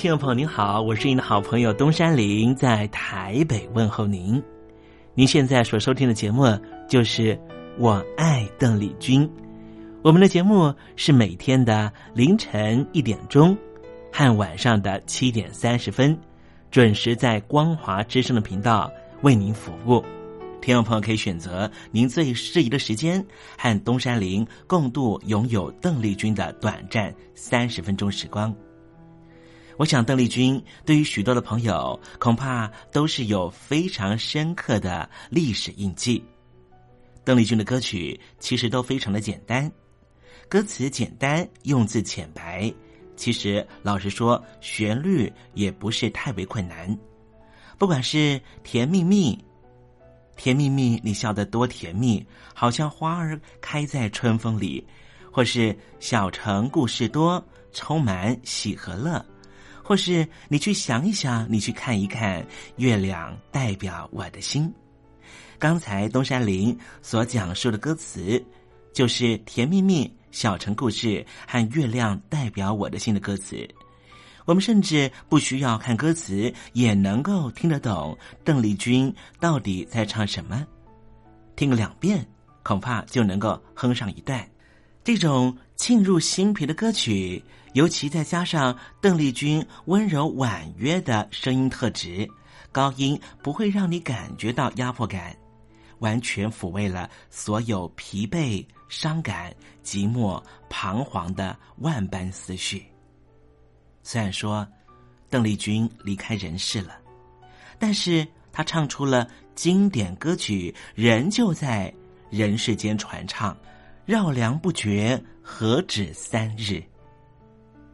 听众朋友您好，我是您的好朋友东山林，在台北问候您。您现在所收听的节目就是《我爱邓丽君》，我们的节目是每天的凌晨一点钟和晚上的七点三十分，准时在光华之声的频道为您服务。听众朋友可以选择您最适宜的时间，和东山林共度拥有邓丽君的短暂三十分钟时光。我想，邓丽君对于许多的朋友，恐怕都是有非常深刻的历史印记。邓丽君的歌曲其实都非常的简单，歌词简单，用字浅白。其实，老实说，旋律也不是太为困难。不管是甜蜜蜜，甜蜜蜜，你笑得多甜蜜，好像花儿开在春风里；或是小城故事多，充满喜和乐。或是你去想一想，你去看一看，月亮代表我的心。刚才东山林所讲述的歌词，就是甜蜜蜜小城故事和月亮代表我的心的歌词。我们甚至不需要看歌词，也能够听得懂邓丽君到底在唱什么。听个两遍，恐怕就能够哼上一段。这种沁入心脾的歌曲。尤其再加上邓丽君温柔婉约的声音特质，高音不会让你感觉到压迫感，完全抚慰了所有疲惫、伤感、寂寞、彷徨的万般思绪。虽然说邓丽君离开人世了，但是她唱出了经典歌曲，仍旧在人世间传唱，绕梁不绝，何止三日。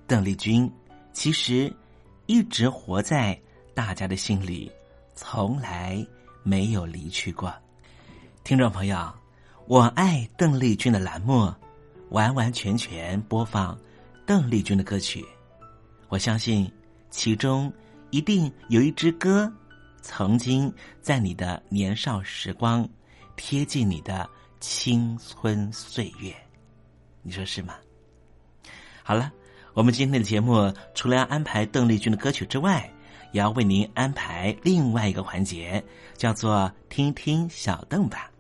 邓丽君其实一直活在大家的心里，从来没有离去过。听众朋友，我爱邓丽君的栏目，完完全全播放邓丽君的歌曲。我相信其中一定有一支歌，曾经在你的年少时光贴近你的青春岁月，你说是吗？好了。我们今天的节目除了要安排邓丽君的歌曲之外，也要为您安排另外一个环节，叫做“听听小邓吧”。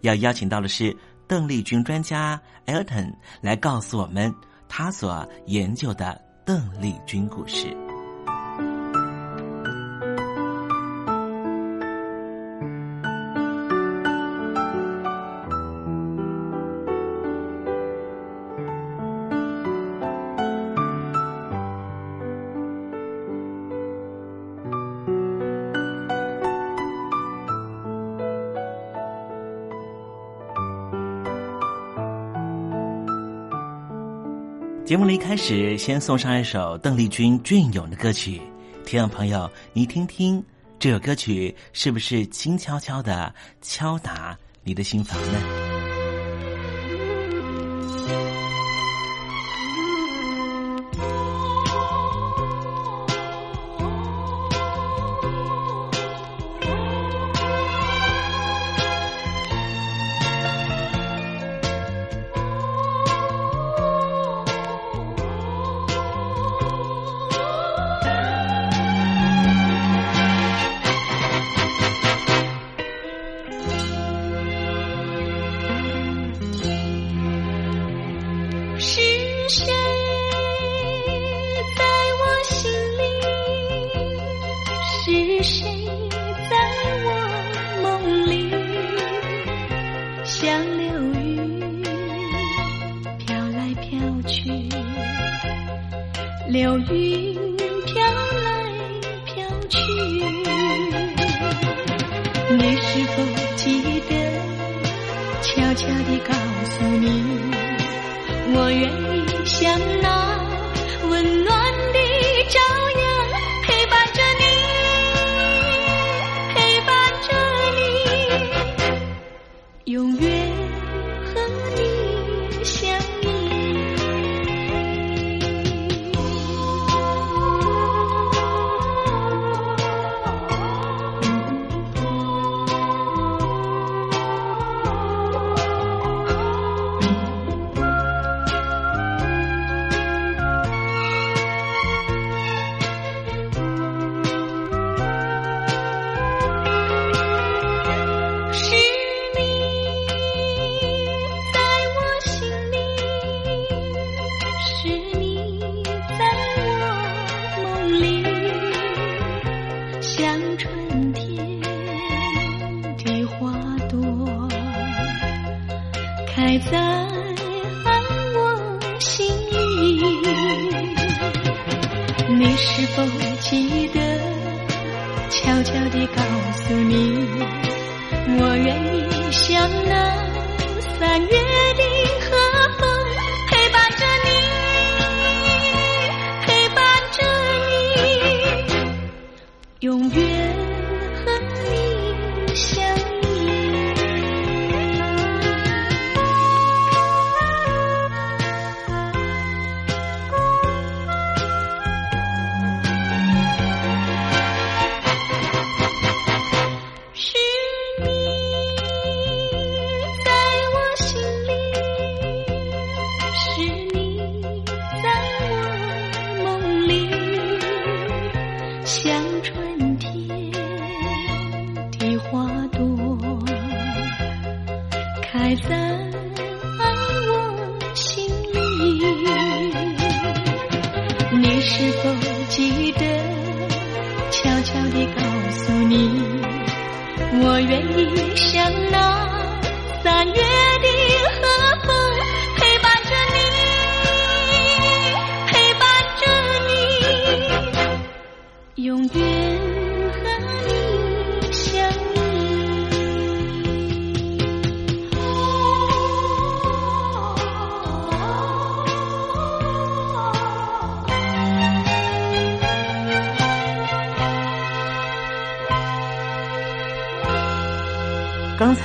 要邀请到的是邓丽君专家 Elton 来告诉我们他所研究的邓丽君故事。节目的一开始，先送上一首邓丽君隽永的歌曲，听众朋友，你听听这首歌曲是不是轻悄悄的敲打你的心房呢？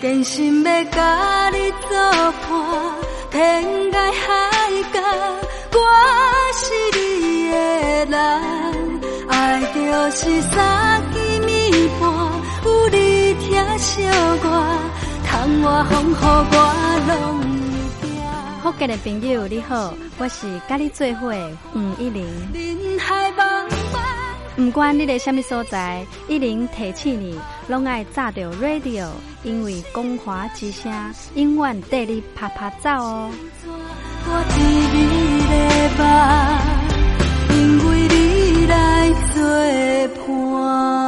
真心要甲你作伴，天涯海角，我是你的。人，爱就是三更暝半，有你听小歌，窗外风雨我拢会惊。福建的朋友你好，我是跟你做伙吴一玲。人海茫不管你在什么所在，一零提起你，拢爱炸着 radio，因为光华之声永远带你啪啪走哦。我，因为你来作伴。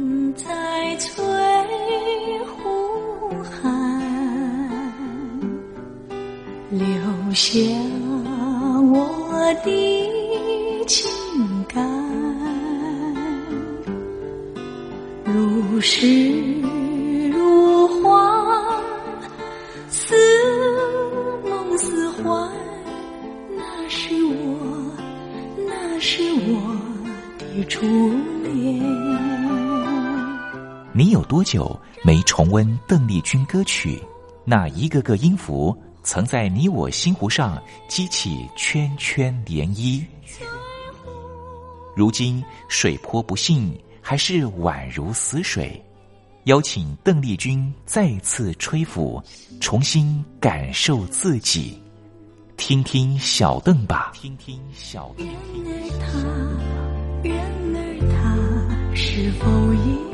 在翠湖畔留下我的情感，如诗久没重温邓丽君歌曲？那一个个音符，曾在你我心湖上激起圈圈涟漪。如今水波不兴，还是宛如死水。邀请邓丽君再次吹拂，重新感受自己。听听小邓吧，听听小邓。然而他是否已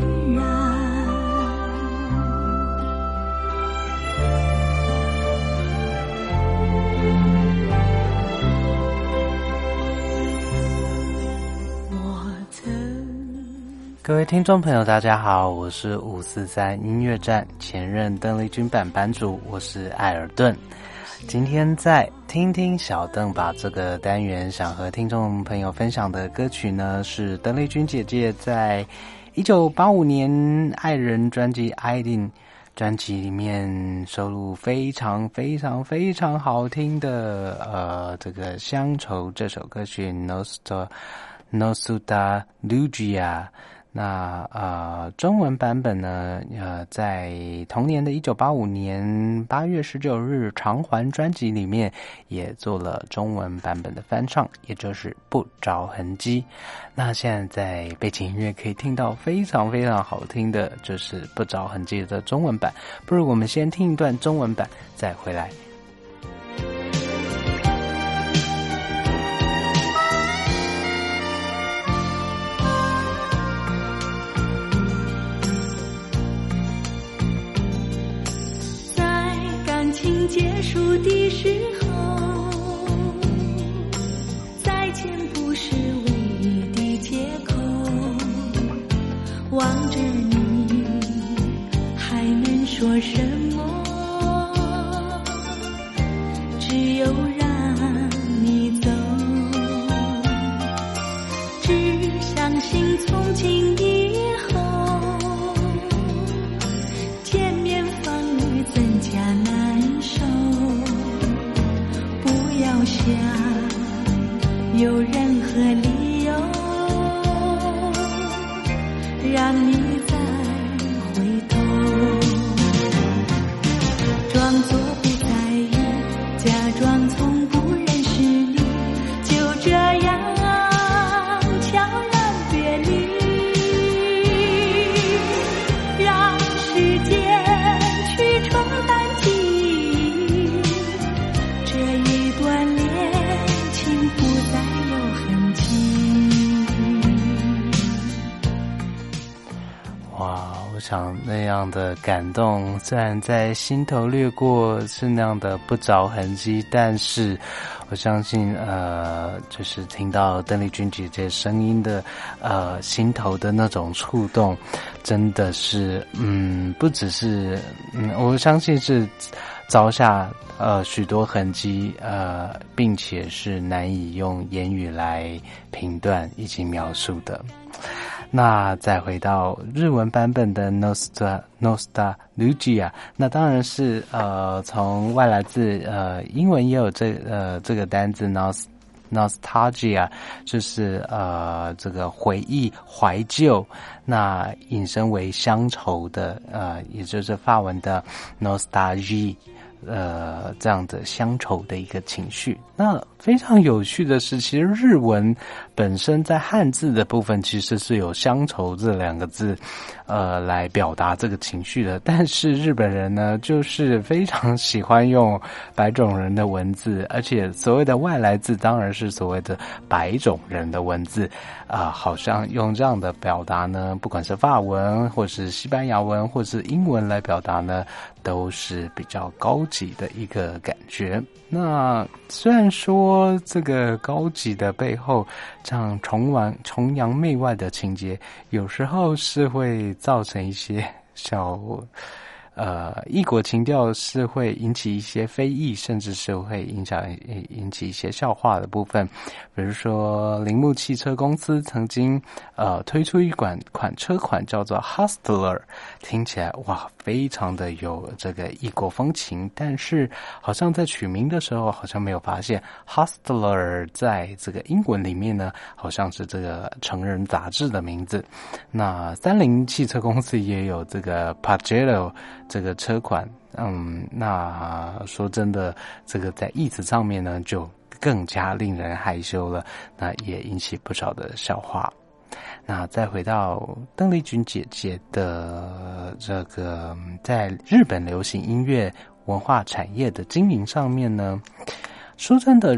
各位听众朋友，大家好，我是五四三音乐站前任邓丽君版版主，我是艾尔顿。今天在听听小邓把这个单元想和听众朋友分享的歌曲呢，是邓丽君姐姐在一九八五年《爱人》专辑《I d i n 专辑里面收录非常非常非常好听的呃这个《乡愁》这首歌曲《Nostra Nostra Lugia》。那呃，中文版本呢？呃，在同年的一九八五年八月十九日，《偿还》专辑里面也做了中文版本的翻唱，也就是《不着痕迹》。那现在在背景音乐可以听到非常非常好听的，就是《不着痕迹》的中文版。不如我们先听一段中文版，再回来。的感动，虽然在心头掠过是那样的不着痕迹，但是我相信，呃，就是听到邓丽君姐姐声音的，呃，心头的那种触动，真的是，嗯，不只是，嗯，我相信是凿下呃许多痕迹，呃，并且是难以用言语来评断以及描述的。那再回到日文版本的 nostra nostalgia 那当然是呃从外来自呃英文也有这呃这个单字 Nost Nostalgia，就是呃这个回忆怀旧，那引申为乡愁的呃也就是法文的 Nostalgie。呃，这样的乡愁的一个情绪。那非常有趣的是，其实日文本身在汉字的部分其实是有“乡愁”这两个字，呃，来表达这个情绪的。但是日本人呢，就是非常喜欢用白种人的文字，而且所谓的外来字当然是所谓的白种人的文字啊，好像用这样的表达呢，不管是法文或是西班牙文或是英文来表达呢，都是比较高级的一个感觉。那虽然说这个高级的背后，像崇玩崇洋媚外的情节，有时候是会造成一些小。呃，异国情调是会引起一些非议，甚至是会影响引起一些笑话的部分。比如说，铃木汽车公司曾经呃推出一款款车款叫做 Hustler，听起来哇，非常的有这个异国风情。但是好像在取名的时候，好像没有发现 Hustler 在这个英文里面呢，好像是这个成人杂志的名字。那三菱汽车公司也有这个 Pajero。这个车款，嗯，那说真的，这个在意思上面呢，就更加令人害羞了。那也引起不少的笑话。那再回到邓丽君姐姐的这个在日本流行音乐文化产业的经营上面呢，说真的。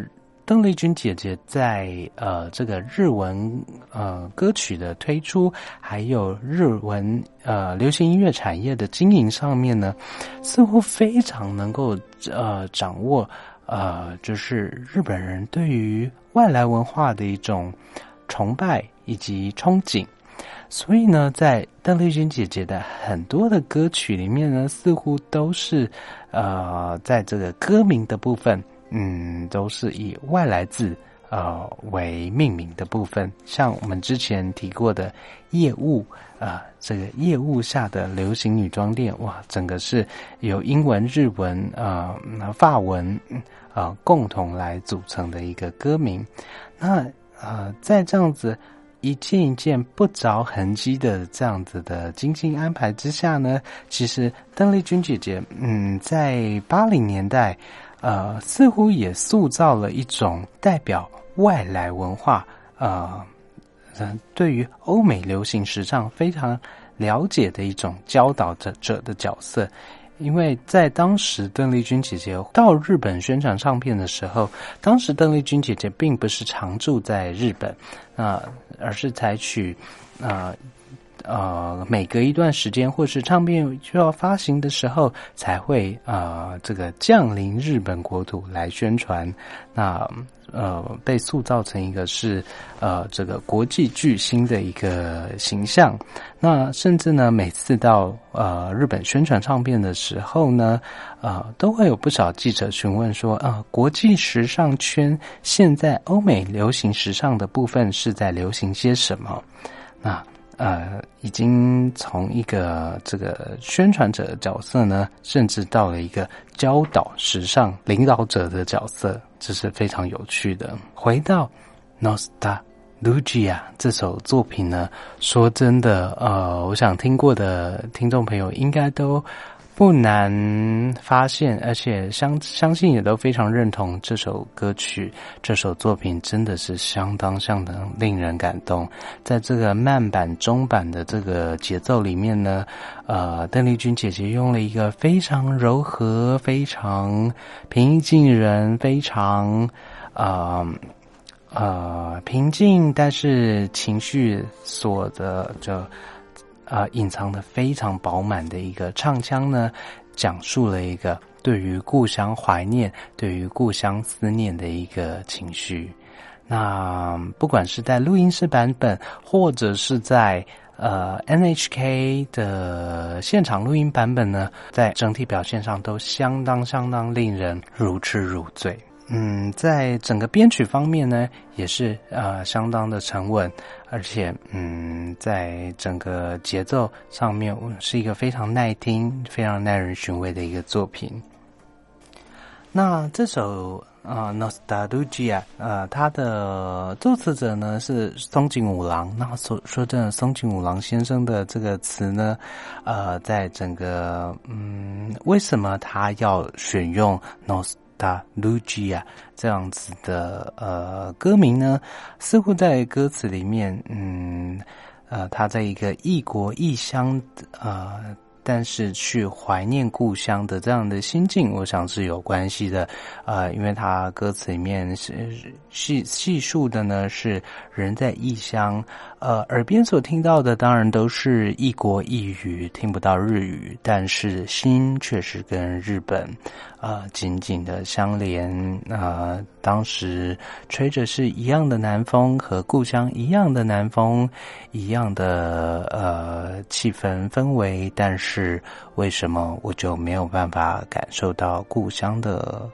邓丽君姐姐在呃这个日文呃歌曲的推出，还有日文呃流行音乐产业的经营上面呢，似乎非常能够呃掌握呃就是日本人对于外来文化的一种崇拜以及憧憬。所以呢，在邓丽君姐姐的很多的歌曲里面呢，似乎都是呃，在这个歌名的部分，嗯，都是以外来字呃为命名的部分。像我们之前提过的业务啊，这个业务下的流行女装店，哇，整个是有英文、日文啊、法文啊共同来组成的一个歌名。那呃，在这样子。一件一件不着痕迹的这样子的精心安排之下呢，其实邓丽君姐姐，嗯，在八零年代，呃，似乎也塑造了一种代表外来文化，呃，对于欧美流行时尚非常了解的一种教导者者的角色。因为在当时，邓丽君姐姐到日本宣传唱片的时候，当时邓丽君姐姐并不是常住在日本，啊，而是采取，啊。呃每隔一段时间，或是唱片就要发行的时候，才会啊，这个降临日本国土来宣传。那呃，被塑造成一个是呃这个国际巨星的一个形象。那甚至呢，每次到呃日本宣传唱片的时候呢，呃，都会有不少记者询问说，啊，国际时尚圈现在欧美流行时尚的部分是在流行些什么？那。呃，已经从一个这个宣传者的角色呢，甚至到了一个教导时尚领导者的角色，这是非常有趣的。回到《Nostalgia》这首作品呢，说真的，呃，我想听过的听众朋友应该都。不难发现，而且相相信也都非常认同这首歌曲，这首作品真的是相当相当令人感动。在这个慢板中板的这个节奏里面呢，呃，邓丽君姐姐用了一个非常柔和、非常平易近人、非常啊呃平静，但是情绪所的就。啊，隐藏的非常饱满的一个唱腔呢，讲述了一个对于故乡怀念、对于故乡思念的一个情绪。那不管是在录音室版本，或者是在呃 NHK 的现场录音版本呢，在整体表现上都相当相当令人如痴如醉。嗯，在整个编曲方面呢，也是呃相当的沉稳，而且嗯，在整个节奏上面是一个非常耐听、非常耐人寻味的一个作品。那这首啊《Nostalgia》呃，它的作词者呢是松井五郎。那说说真的，松井五郎先生的这个词呢，呃，在整个嗯，为什么他要选用 nost 他 Lugia 这样子的呃歌名呢，似乎在歌词里面，嗯呃，他在一个异国异乡呃。但是去怀念故乡的这样的心境，我想是有关系的，呃，因为他歌词里面是细细述的呢，是人在异乡，呃，耳边所听到的当然都是异国异语，听不到日语，但是心却是跟日本，呃，紧紧的相连，啊，当时吹着是一样的南风，和故乡一样的南风，一样的呃气氛氛围，但。是为什么我就没有办法感受到故乡的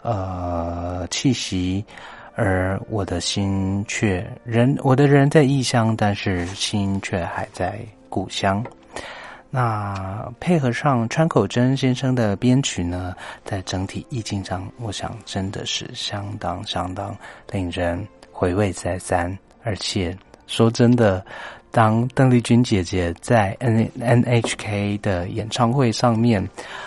呃气息，而我的心却人我的人在异乡，但是心却还在故乡。那配合上川口真先生的编曲呢，在整体意境上，我想真的是相当相当令人回味再三，而且说真的。当邓丽君姐姐在 N N H K 的演唱会上面，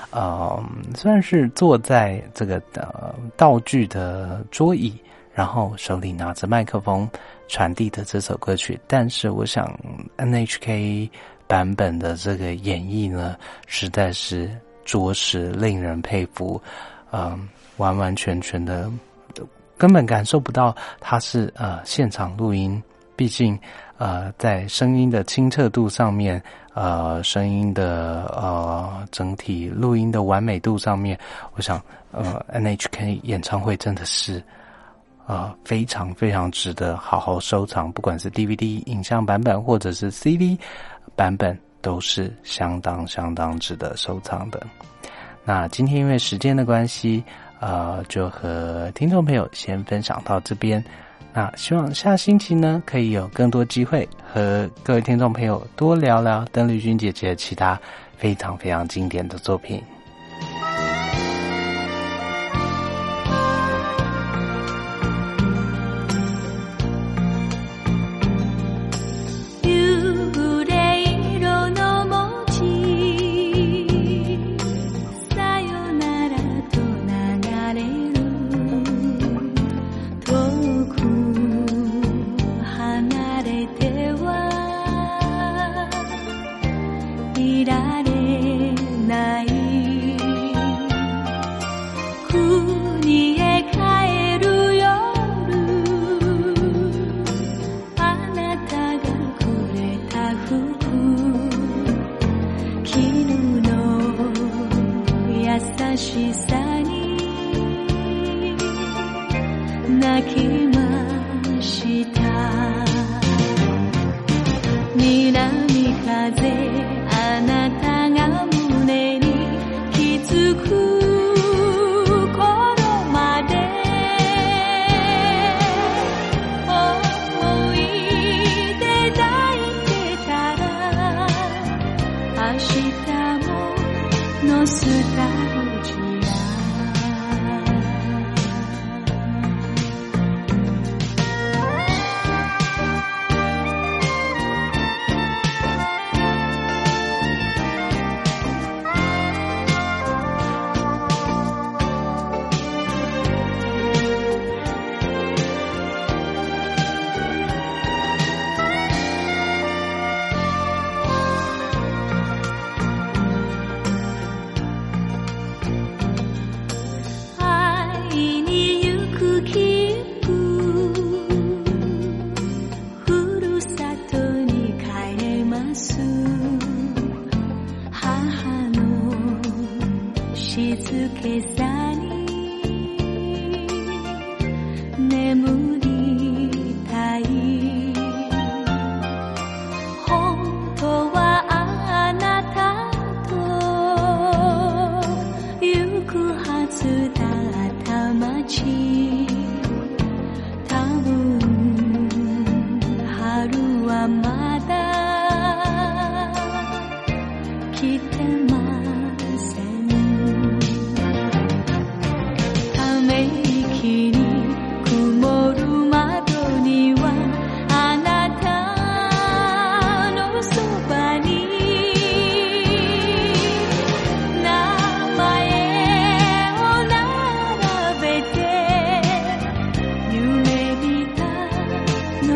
呃，算是坐在这个呃道具的桌椅，然后手里拿着麦克风传递的这首歌曲，但是我想 N H K 版本的这个演绎呢，实在是着实令人佩服，嗯，完完全全的根本感受不到它是呃现场录音，毕竟。呃，在声音的清澈度上面，呃，声音的呃整体录音的完美度上面，我想，呃，N H K 演唱会真的是，啊，非常非常值得好好收藏，不管是 DVD 影像版本或者是 CD 版本，都是相当相当值得收藏的。那今天因为时间的关系，呃，就和听众朋友先分享到这边。那希望下星期呢，可以有更多机会和各位听众朋友多聊聊邓丽君姐姐其他非常非常经典的作品。南風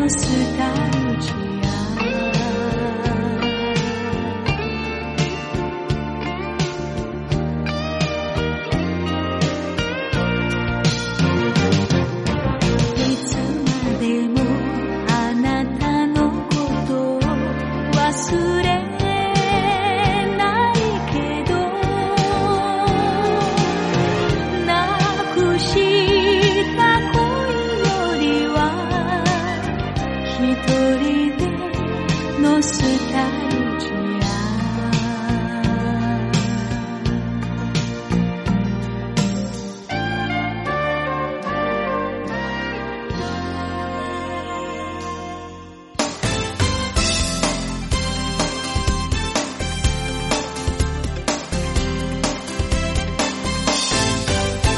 时代